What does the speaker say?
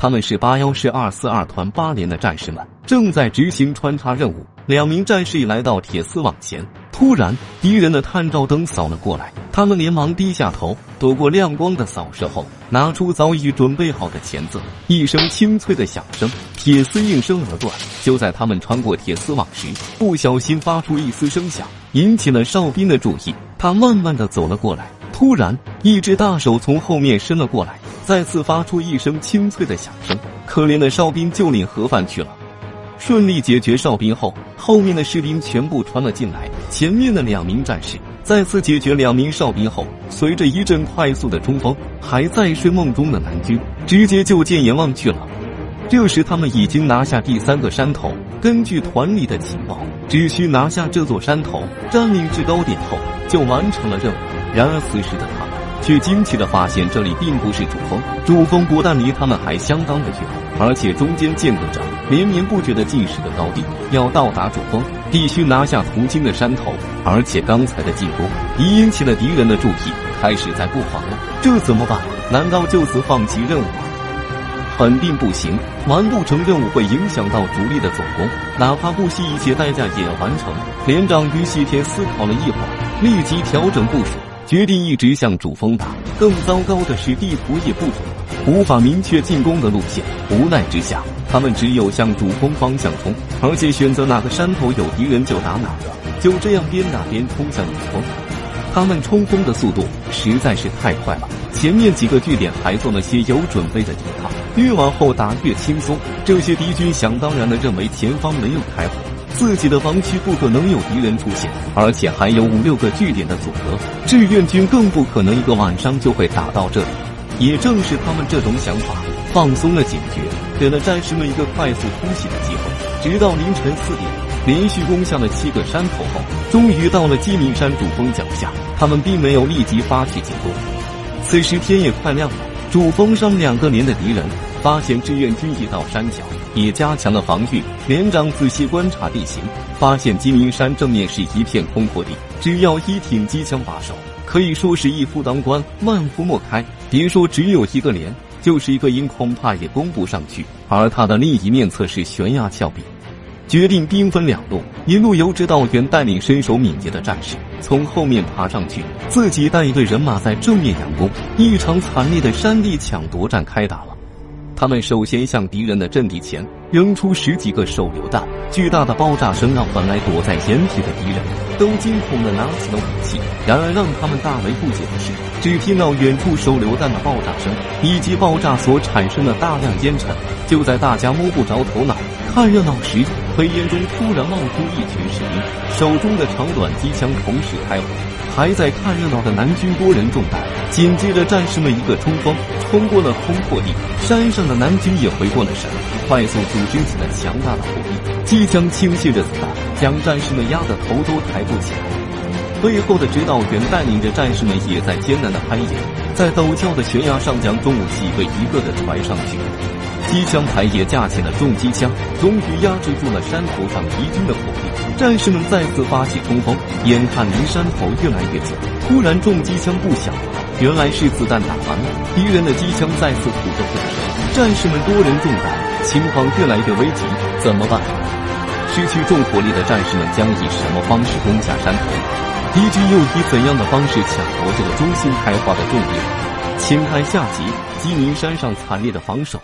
他们是八幺师二四二团八连的战士们，正在执行穿插任务。两名战士已来到铁丝网前，突然，敌人的探照灯扫了过来，他们连忙低下头，躲过亮光的扫射后，拿出早已准备好的钳子。一声清脆的响声，铁丝应声而断。就在他们穿过铁丝网时，不小心发出一丝声响，引起了哨兵的注意。他慢慢的走了过来，突然，一只大手从后面伸了过来。再次发出一声清脆的响声，可怜的哨兵就领盒饭去了。顺利解决哨兵后，后面的士兵全部穿了进来。前面的两名战士再次解决两名哨兵后，随着一阵快速的冲锋，还在睡梦中的南军直接就见阎王去了。这时他们已经拿下第三个山头，根据团里的情报，只需拿下这座山头，占领制高点后，就完成了任务。然而此时的他。却惊奇的发现，这里并不是主峰。主峰不但离他们还相当的远，而且中间间隔着连绵不绝的进食的高地。要到达主峰，必须拿下途经的山头，而且刚才的进攻已引起了敌人的注意，开始在布防了。这怎么办？难道就此放弃任务吗？肯定不行！完不成任务会影响到主力的总攻，哪怕不惜一切代价也要完成。连长于西天思考了一会儿，立即调整部署。决定一直向主峰打。更糟糕的是，地图也不准，无法明确进攻的路线。无奈之下，他们只有向主峰方向冲，而且选择哪个山头有敌人就打哪个。就这样边打边冲向主峰。他们冲锋的速度实在是太快了，前面几个据点还做了些有准备的抵抗，越往后打越轻松。这些敌军想当然的认为前方没有开火。自己的防区不可能有敌人出现，而且还有五六个据点的阻隔，志愿军更不可能一个晚上就会打到这里。也正是他们这种想法，放松了警觉，给了战士们一个快速突袭的机会。直到凌晨四点，连续攻下了七个山头后，终于到了鸡鸣山主峰脚下。他们并没有立即发起进攻。此时天也快亮了，主峰上两个连的敌人。发现志愿军已到山脚，也加强了防御。连长仔细观察地形，发现鸡鸣山正面是一片空阔地，只要一挺机枪把守，可以说是一夫当关，万夫莫开。别说只有一个连，就是一个营，恐怕也攻不上去。而他的另一面侧是悬崖峭壁，决定兵分两路，一路由指导员带领身手敏捷的战士从后面爬上去，自己带一队人马在正面佯攻。一场惨烈的山地抢夺战开打了。他们首先向敌人的阵地前扔出十几个手榴弹，巨大的爆炸声让本来躲在掩体的敌人都惊恐的拿起了武器。然而，让他们大为不解的是，只听到远处手榴弹的爆炸声以及爆炸所产生的大量烟尘。就在大家摸不着头脑、看热闹时，黑烟中突然冒出一群士兵，手中的长短机枪同时开火。还在看热闹的南军多人中弹，紧接着战士们一个冲锋，冲过了空阔地，山上的南军也回过了神，快速组织起了强大的火力，机枪倾泻着子弹，将战士们压得头都抬不起来。背后的指导员带领着战士们也在艰难的攀岩，在陡峭的悬崖上将重武器一个一个的揣上去，机枪排也架起了重机枪，终于压制住了山头上敌军的火力。战士们再次发起冲锋，眼看离山头越来越近，突然重机枪不响了，原来是子弹打完了。敌人的机枪再次吐着火舌，战士们多人中弹，情况越来越危急，怎么办？失去重火力的战士们将以什么方式攻下山头？敌军又以怎样的方式抢夺这个中心开花的重地？请看下集：鸡鸣山上惨烈的防守。